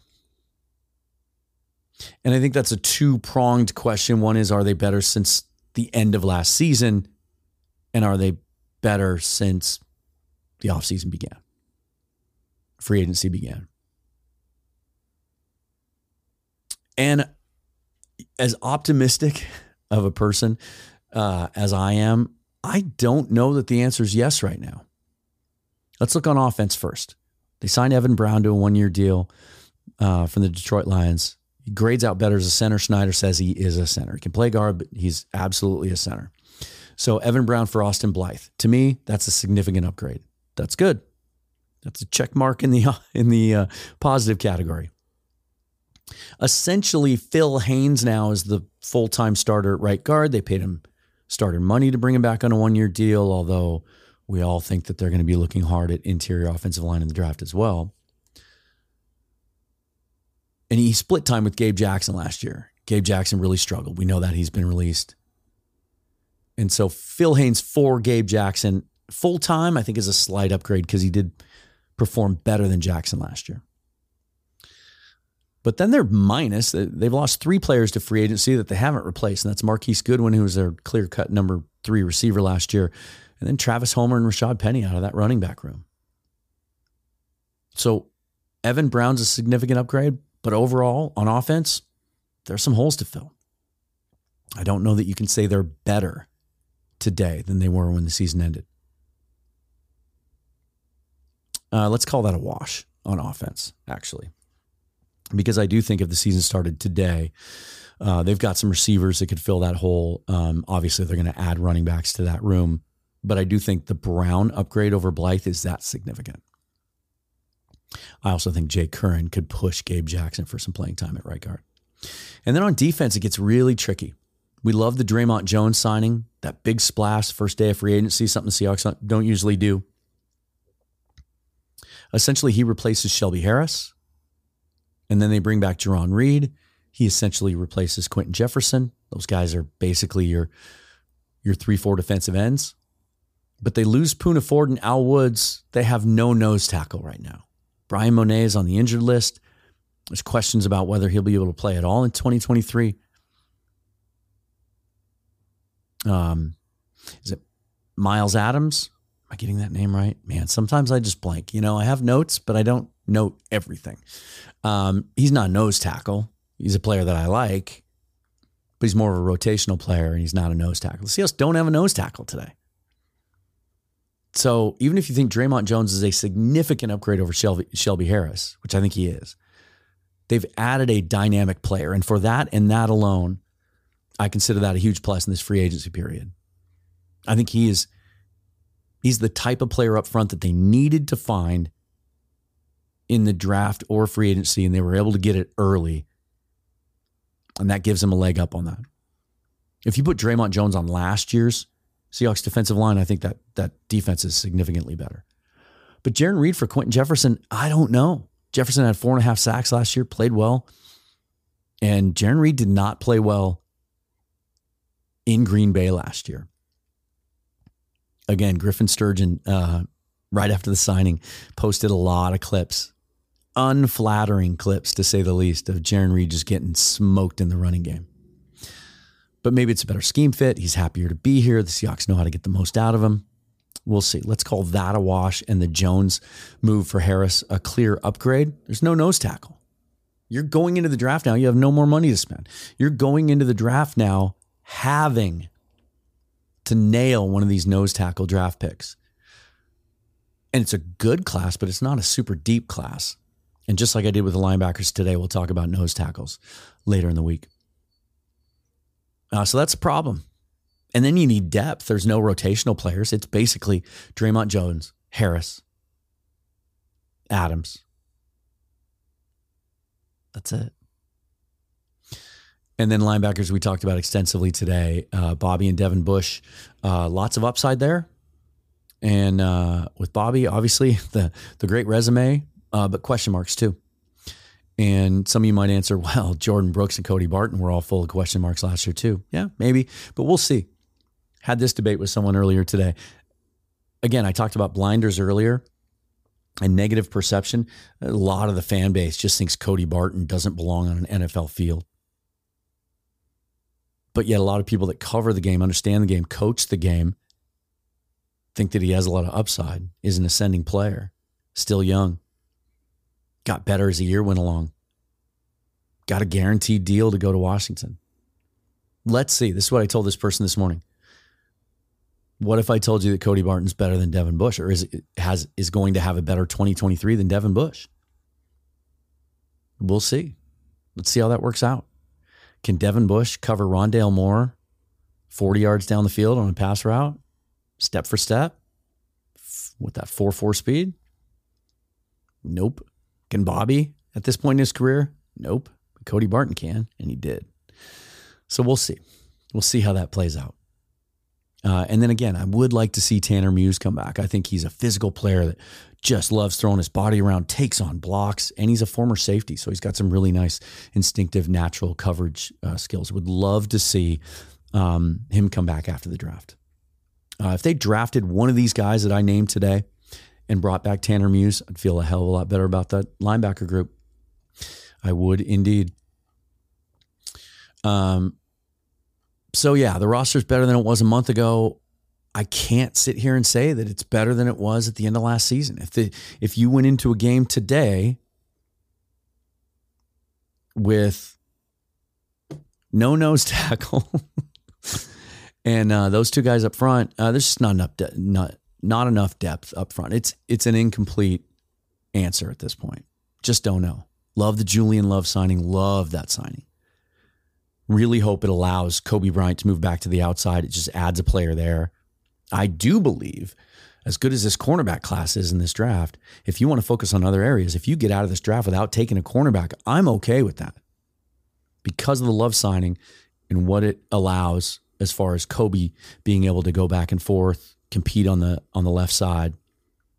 And I think that's a two pronged question. One is are they better since the end of last season? And are they better since the offseason began? Free agency began. And as optimistic of a person uh, as I am, I don't know that the answer is yes right now. Let's look on offense first. They signed Evan Brown to a one year deal uh, from the Detroit Lions. He grades out better as a center. Schneider says he is a center. He can play guard, but he's absolutely a center. So Evan Brown for Austin Blythe. To me, that's a significant upgrade. That's good. That's a check mark in the in the uh, positive category. Essentially, Phil Haynes now is the full time starter at right guard. They paid him starter money to bring him back on a one year deal, although we all think that they're going to be looking hard at interior offensive line in the draft as well. And he split time with Gabe Jackson last year. Gabe Jackson really struggled. We know that he's been released. And so Phil Haynes for Gabe Jackson full time, I think, is a slight upgrade because he did perform better than Jackson last year. But then they're minus. They've lost three players to free agency that they haven't replaced. And that's Marquise Goodwin, who was their clear cut number three receiver last year. And then Travis Homer and Rashaad Penny out of that running back room. So Evan Brown's a significant upgrade, but overall on offense, there's some holes to fill. I don't know that you can say they're better today than they were when the season ended. Uh, let's call that a wash on offense, actually because I do think if the season started today, uh, they've got some receivers that could fill that hole. Um, obviously, they're going to add running backs to that room, but I do think the Brown upgrade over Blythe is that significant. I also think Jake Curhan could push Gabe Jackson for some playing time at right guard. And then on defense, it gets really tricky. We love the Dre'Mont Jones signing, that big splash, first day of free agency, something the Seahawks don't usually do. Essentially, he replaces Shelby Harris and then they bring back Jarran Reed. He essentially replaces Quinton Jefferson. Those guys are basically your your three four defensive ends. But they lose Poona Ford and Al Woods. They have no nose tackle right now. Bryan Mone is on the injured list. There's questions about whether he'll be able to play at all in 2023. Um, is it Myles Adams? Am I getting that name right? Man, sometimes I just blank. You know, I have notes, but I don't note everything. Um, he's not a nose tackle. He's a player that I like, but he's more of a rotational player and he's not a nose tackle. The Seahawks don't have a nose tackle today. So even if you think Dre'Mont Jones is a significant upgrade over Shelby, Shelby Harris, which I think he is, they've added a dynamic player. And for that and that alone, I consider that a huge plus in this free agency period. I think he is he's the type of player up front that they needed to find in the draft or free agency, and they were able to get it early. And that gives them a leg up on that. If you put Dre'Mont Jones on last year's Seahawks defensive line, I think that that defense is significantly better. But Jarran Reed for Quinton Jefferson, I don't know. Jefferson had four and a half sacks last year, played well. And Jarran Reed did not play well in Green Bay last year. Again, Griffin Sturgeon, uh, right after the signing, posted a lot of clips unflattering clips, to say the least, of Jarran Reed just getting smoked in the running game. But maybe it's a better scheme fit. He's happier to be here. The Seahawks know how to get the most out of him. We'll see. Let's call that a wash and the Jones move for Harris a clear upgrade. There's no nose tackle. You're going into the draft now. You have no more money to spend. You're going into the draft now having to nail one of these nose tackle draft picks. And it's a good class, but it's not a super deep class. And just like I did with the linebackers today, we'll talk about nose tackles later in the week. Uh, so that's a problem. And then you need depth. There's no rotational players. It's basically Dre'Mont Jones, Harris, Adams. That's it. And then linebackers we talked about extensively today. Uh, Bobby and Devin Bush, uh, lots of upside there. And uh, with Bobby, obviously the the great resume, uh, but question marks too. And some of you might answer, well, Jordyn Brooks and Cody Barton were all full of question marks last year too. Yeah, maybe, but we'll see. Had this debate with someone earlier today. Again, I talked about blinders earlier and negative perception. A lot of the fan base just thinks Cody Barton doesn't belong on an NFL field. But yet, a lot of people that cover the game, understand the game, coach the game, think that he has a lot of upside, is an ascending player, still young got better as the year went along. Got a guaranteed deal to go to Washington. Let's see. This is what I told this person this morning. What if I told you that Cody Barton's better than Devin Bush or is has is going to have a better 2023 than Devin Bush? We'll see. Let's see how that works out. Can Devin Bush cover Rondale Moore 40 yards down the field on a pass route, step for step, with that 4 4 speed? Nope. Can Bobby at this point in his career? Nope. Cody Barton can, and he did. So we'll see. We'll see how that plays out. Uh, and then again, I would like to see Tanner Muse come back. I think he's a physical player that just loves throwing his body around, takes on blocks, and he's a former safety. So he's got some really nice instinctive, natural coverage uh, skills. Would love to see um, him come back after the draft. Uh, if they drafted one of these guys that I named today and brought back Tanner Muse, I'd feel a hell of a lot better about that linebacker group. I would indeed. Um, so yeah, the roster's better than it was a month ago. I can't sit here and say that it's better than it was at the end of last season. If the if you went into a game today with no nose tackle and uh, those two guys up front, uh, there's just not enough de- not not enough depth up front. It's it's an incomplete answer at this point. Just don't know. Love the Julian Love signing. Love that signing. Really hope it allows Coby Bryant to move back to the outside. It just adds a player there. I do believe, as good as this cornerback class is in this draft, if you want to focus on other areas, if you get out of this draft without taking a cornerback, I'm okay with that because of the love signing and what it allows as far as Kobe being able to go back and forth, compete on the on the left side.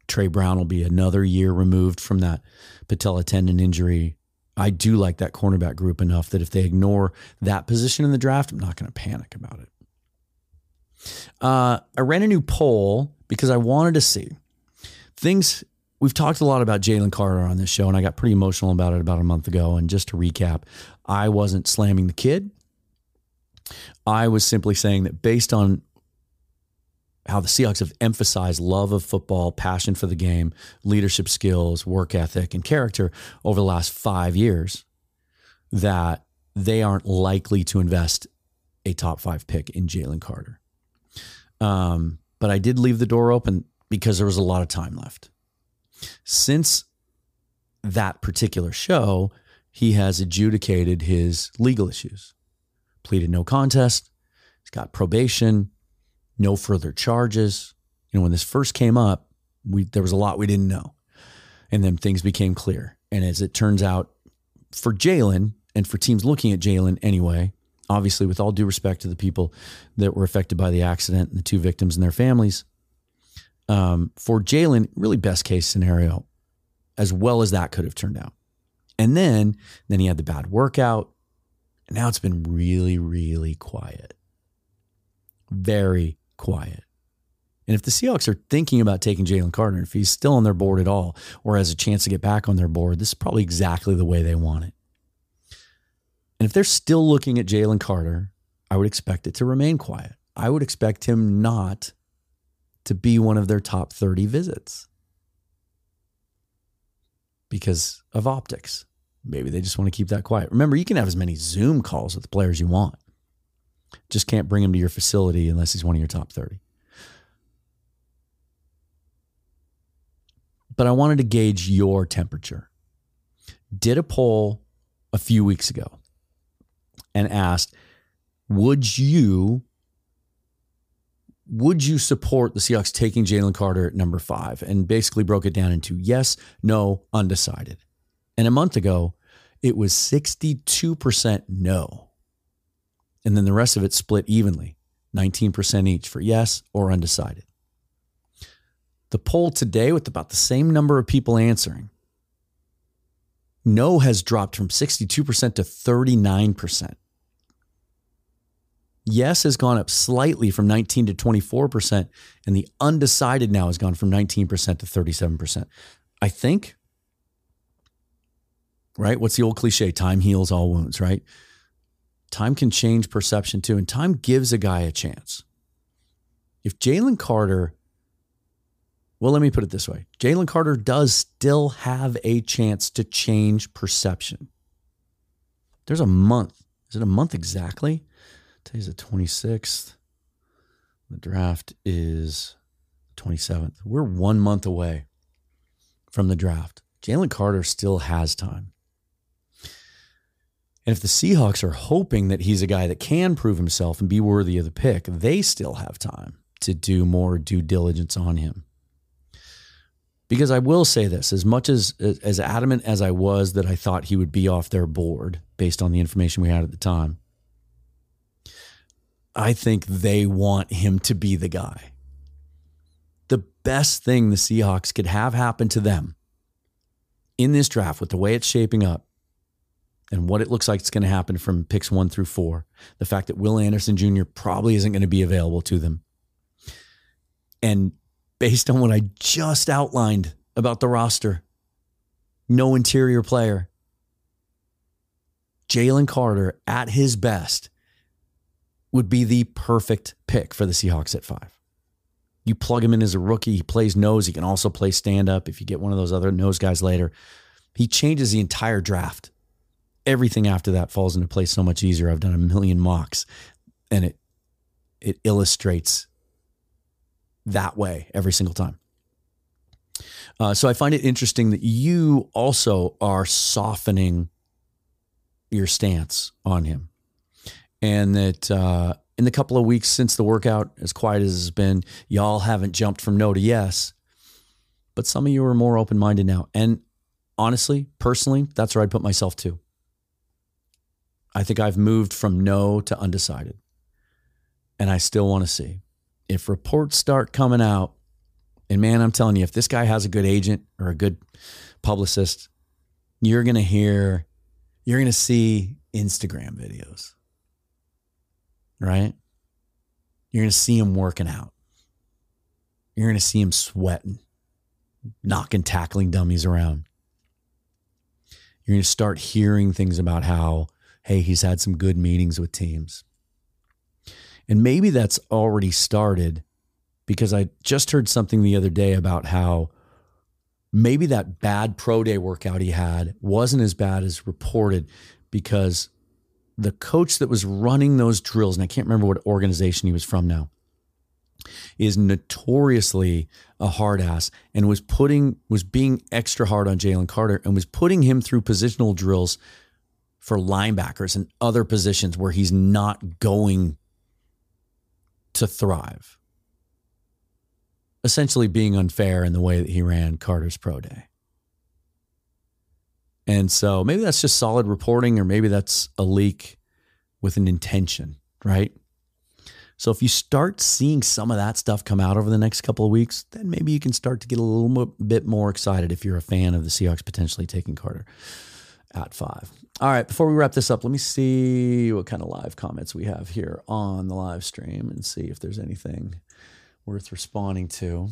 Tre Brown will be another year removed from that patella tendon injury. I do like that cornerback group enough that if they ignore that position in the draft, I'm not going to panic about it. Uh, I ran a new poll because I wanted to see things. We've talked a lot about Jalen Carter on this show, and I got pretty emotional about it about a month ago. And just to recap, I wasn't slamming the kid. I was simply saying that based on how the Seahawks have emphasized love of football, passion for the game, leadership skills, work ethic, and character over the last five years, that they aren't likely to invest a top five pick in Jalen Carter. Um, but I did leave the door open because there was a lot of time left. Since that particular show, he has adjudicated his legal issues, pleaded no contest, he's got probation, no further charges. You know, when this first came up, we there was a lot we didn't know. And then things became clear. And as it turns out, for Jalen and for teams looking at Jalen anyway, obviously, with all due respect to the people that were affected by the accident and the two victims and their families, um, for Jalen, really best case scenario, as well as that could have turned out. And then, then he had the bad workout. And now it's been really, really quiet. Very quiet. And if the Seahawks are thinking about taking Jalen Carter, if he's still on their board at all, or has a chance to get back on their board, this is probably exactly the way they want it. And if they're still looking at Jalen Carter, I would expect it to remain quiet. I would expect him not to be one of their top 30 visits because of optics. Maybe they just want to keep that quiet. Remember, you can have as many Zoom calls with the players you want. Just can't bring him to your facility unless he's one of your top 30. But I wanted to gauge your temperature. Did a poll a few weeks ago and asked, would you would you support the Seahawks taking Jalen Carter at number five? And basically broke it down into yes, no, undecided. And a month ago, it was 62% no. And then the rest of it split evenly 19% each for yes or undecided. The poll today, with about the same number of people answering, no has dropped from 62% to 39%. Yes has gone up slightly from 19 to 24%, and the undecided now has gone from 19% to 37%. I think, right? What's the old cliche? Time heals all wounds, right? Time can change perception too, and time gives a guy a chance. If Jalen Carter, well, let me put it this way Jalen Carter does still have a chance to change perception. There's a month. Is it a month exactly? Today's the 26th. The draft is 27th. We're one month away from the draft. Jalen Carter still has time. And if the Seahawks are hoping that he's a guy that can prove himself and be worthy of the pick, they still have time to do more due diligence on him. Because I will say this, as much as as adamant as I was that I thought he would be off their board based on the information we had at the time, I think they want him to be the guy. The best thing the Seahawks could have happen to them in this draft with the way it's shaping up and what it looks like it's going to happen from picks one through four, the fact that Will Anderson Jr. probably isn't going to be available to them. And based on what I just outlined about the roster, no interior player, Jalen Carter at his best would be the perfect pick for the Seahawks at five. You plug him in as a rookie, he plays nose, he can also play stand up if you get one of those other nose guys later. He changes the entire draft everything after that falls into place so much easier. I've done a million mocks and it it illustrates that way every single time. Uh, so I find it interesting that you also are softening your stance on him, and that uh, in the couple of weeks since the workout, as quiet as it's been, y'all haven't jumped from no to yes, but some of you are more open minded now. And honestly, personally, that's where I'd put myself too. I think I've moved from no to undecided. And I still want to see. If reports start coming out, and man, I'm telling you, if this guy has a good agent or a good publicist, you're going to hear, you're going to see Instagram videos, right? You're going to see him working out. You're going to see him sweating, knocking, tackling dummies around. You're going to start hearing things about how hey, he's had some good meetings with teams. And maybe that's already started because I just heard something the other day about how maybe that bad pro day workout he had wasn't as bad as reported because the coach that was running those drills, and I can't remember what organization he was from now, is notoriously a hard ass and was putting was being extra hard on Jalen Carter and was putting him through positional drills for linebackers and other positions where he's not going to thrive. Essentially, being unfair in the way that he ran Carter's pro day. And so maybe that's just solid reporting, or maybe that's a leak with an intention, right? So if you start seeing some of that stuff come out over the next couple of weeks, then maybe you can start to get a little bit more excited if you're a fan of the Seahawks potentially taking Carter at five. All right, before we wrap this up, let me see what kind of live comments we have here on the live stream and see if there's anything worth responding to.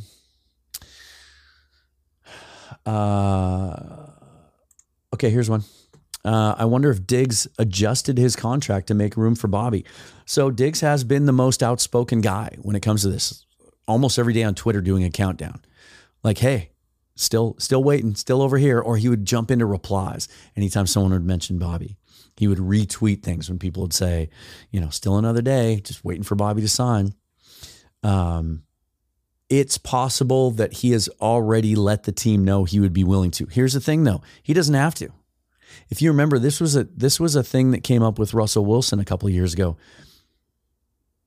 Uh, okay, here's one. Uh, I wonder if Diggs adjusted his contract to make room for Bobby. So Diggs has been the most outspoken guy when it comes to this. Almost every day on Twitter, doing a countdown, like, "Hey, still still waiting, still over here, or he would jump into replies anytime someone would mention Bobby. He would retweet things when people would say, you know, still another day, just waiting for Bobby to sign. Um, it's possible that he has already let the team know he would be willing to. Here's the thing though, he doesn't have to. If you remember, this was a this was a thing that came up with Russell Wilson a couple years ago.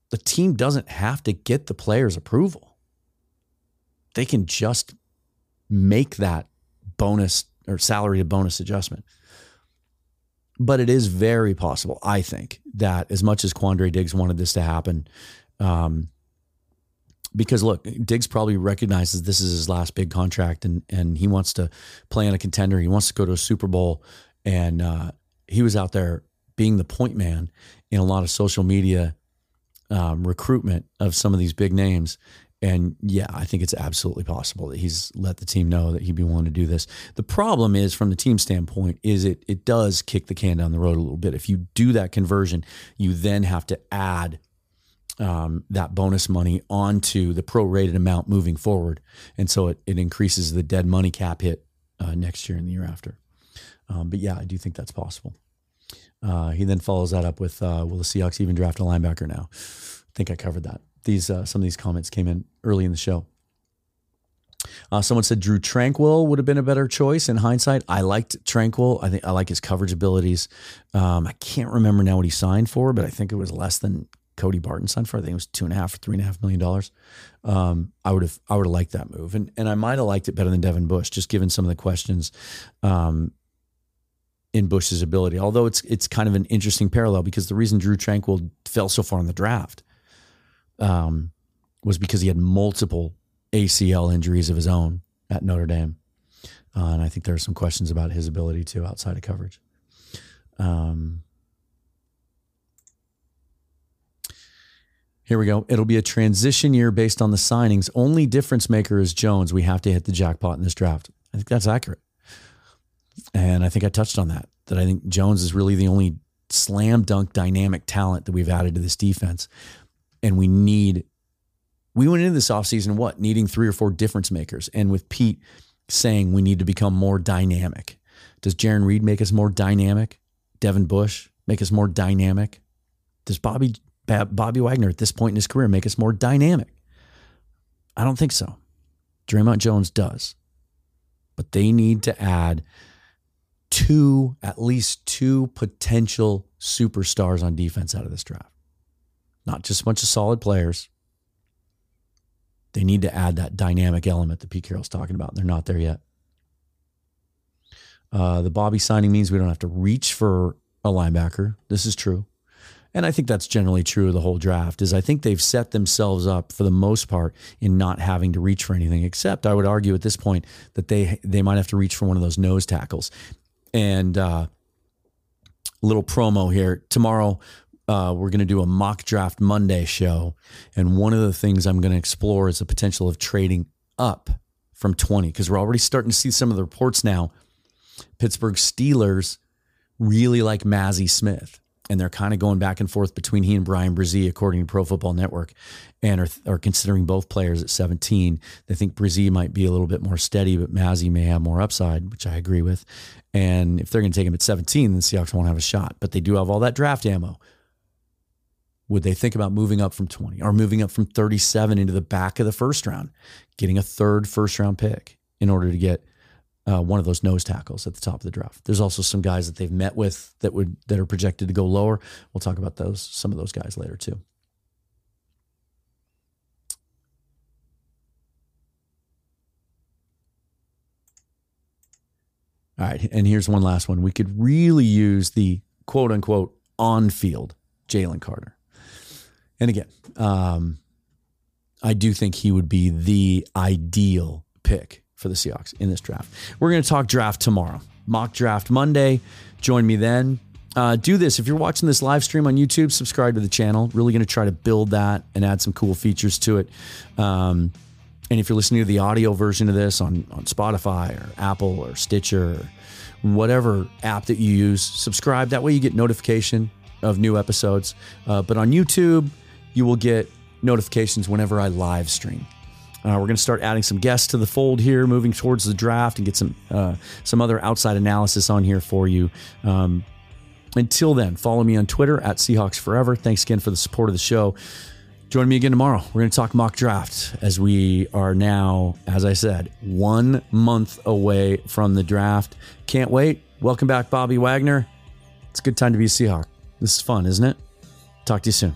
The team doesn't have to get the player's approval. They can just make that bonus or salary to bonus adjustment. But it is very possible, I think, that as much as Quandre Diggs wanted this to happen, um, because look, Diggs probably recognizes this is his last big contract, and and he wants to play on a contender. He wants to go to a Super Bowl, and uh, he was out there being the point man in a lot of social media um, recruitment of some of these big names. And yeah, I think it's absolutely possible that he's let the team know that he'd be willing to do this. The problem is, from the team standpoint, is it it does kick the can down the road a little bit. If you do that conversion, you then have to add um, that bonus money onto the prorated amount moving forward, and so it it increases the dead money cap hit uh, next year and the year after. Um, but yeah, I do think that's possible. Uh, he then follows that up with, uh, "Will the Seahawks even draft a linebacker now?" I think I covered that these uh, some of these comments came in early in the show. Uh, someone said Drue Tranquill would have been a better choice in hindsight. I liked Tranquill. I think I like his coverage abilities. Um, I can't remember now what he signed for, but I think it was less than Cody Barton signed for. I think it was two and a half or three and a half million dollars. Um, I would have I would have liked that move, and and I might have liked it better than Devin Bush, just given some of the questions um, in Bush's ability. Although it's it's kind of an interesting parallel because the reason Drue Tranquill fell so far in the draft um, was because he had multiple ACL injuries of his own at Notre Dame. Uh, and I think there are some questions about his ability to outside of coverage. Um, here we go. It'll be a transition year based on the signings. Only difference maker is Jones. We have to hit the jackpot in this draft. I think that's accurate. And I think I touched on that, that I think Jones is really the only slam dunk dynamic talent that we've added to this defense. And we need we went into this offseason what needing three or four difference makers. And with pete saying we need to become more dynamic does Jarran Reed make us more dynamic? Devin bush make us more dynamic? Does bobby bobby wagner at this point in his career make us more dynamic? I don't think so. Dre'Mont jones does. But they need to add two at least two potential superstars on defense out of this draft not just a bunch of solid players they need to add that dynamic element that Pete Carroll's talking about. They're not there yet. Uh, the Bobby signing means we don't have to reach for a linebacker. This is true. And I think that's generally true of the whole draft is I think they've set themselves up for the most part in not having to reach for anything except I would argue at this point that they they might have to reach for one of those nose tackles. And uh, little promo here tomorrow uh, we're going to do a mock draft Monday show. And one of the things I'm going to explore is the potential of trading up from 20 because we're already starting to see some of the reports now. Pittsburgh Steelers really like Mazi Smith. And they're kind of going back and forth between he and Bryan Bresee, according to Pro Football Network, and are, are considering both players at 17. They think Bresee might be a little bit more steady, but Mazi may have more upside, which I agree with. And if they're going to take him at 17, then the Seahawks won't have a shot. But they do have all that draft ammo would they think about moving up from 20 or moving up from 37 into the back of the first round, getting a third first round pick in order to get uh, one of those nose tackles at the top of the draft? There's also some guys that they've met with that would that are projected to go lower. We'll talk about those some of those guys later too. All right, and here's one last one. We could really use the quote unquote on field Jalen Carter. And again, um, I do think he would be the ideal pick for the Seahawks in this draft. We're going to talk draft tomorrow, mock draft Monday. Join me then. Uh, do this if you're watching this live stream on YouTube. Subscribe to the channel. Really going to try to build that and add some cool features to it. Um, and if you're listening to the audio version of this on on Spotify or Apple or Stitcher or whatever app that you use, subscribe. That way you get notification of new episodes. Uh, but on YouTube you will get notifications whenever I live stream. Uh, we're going to start adding some guests to the fold here, moving towards the draft, and get some uh, some other outside analysis on here for you. Um, until then, follow me on Twitter at Seahawks Forever. Thanks again for the support of the show. Join me again tomorrow. We're going to talk mock draft as we are now, as I said, one month away from the draft. Can't wait. Welcome back, Bobby Wagner. It's a good time to be a Seahawk. This is fun, isn't it? Talk to you soon.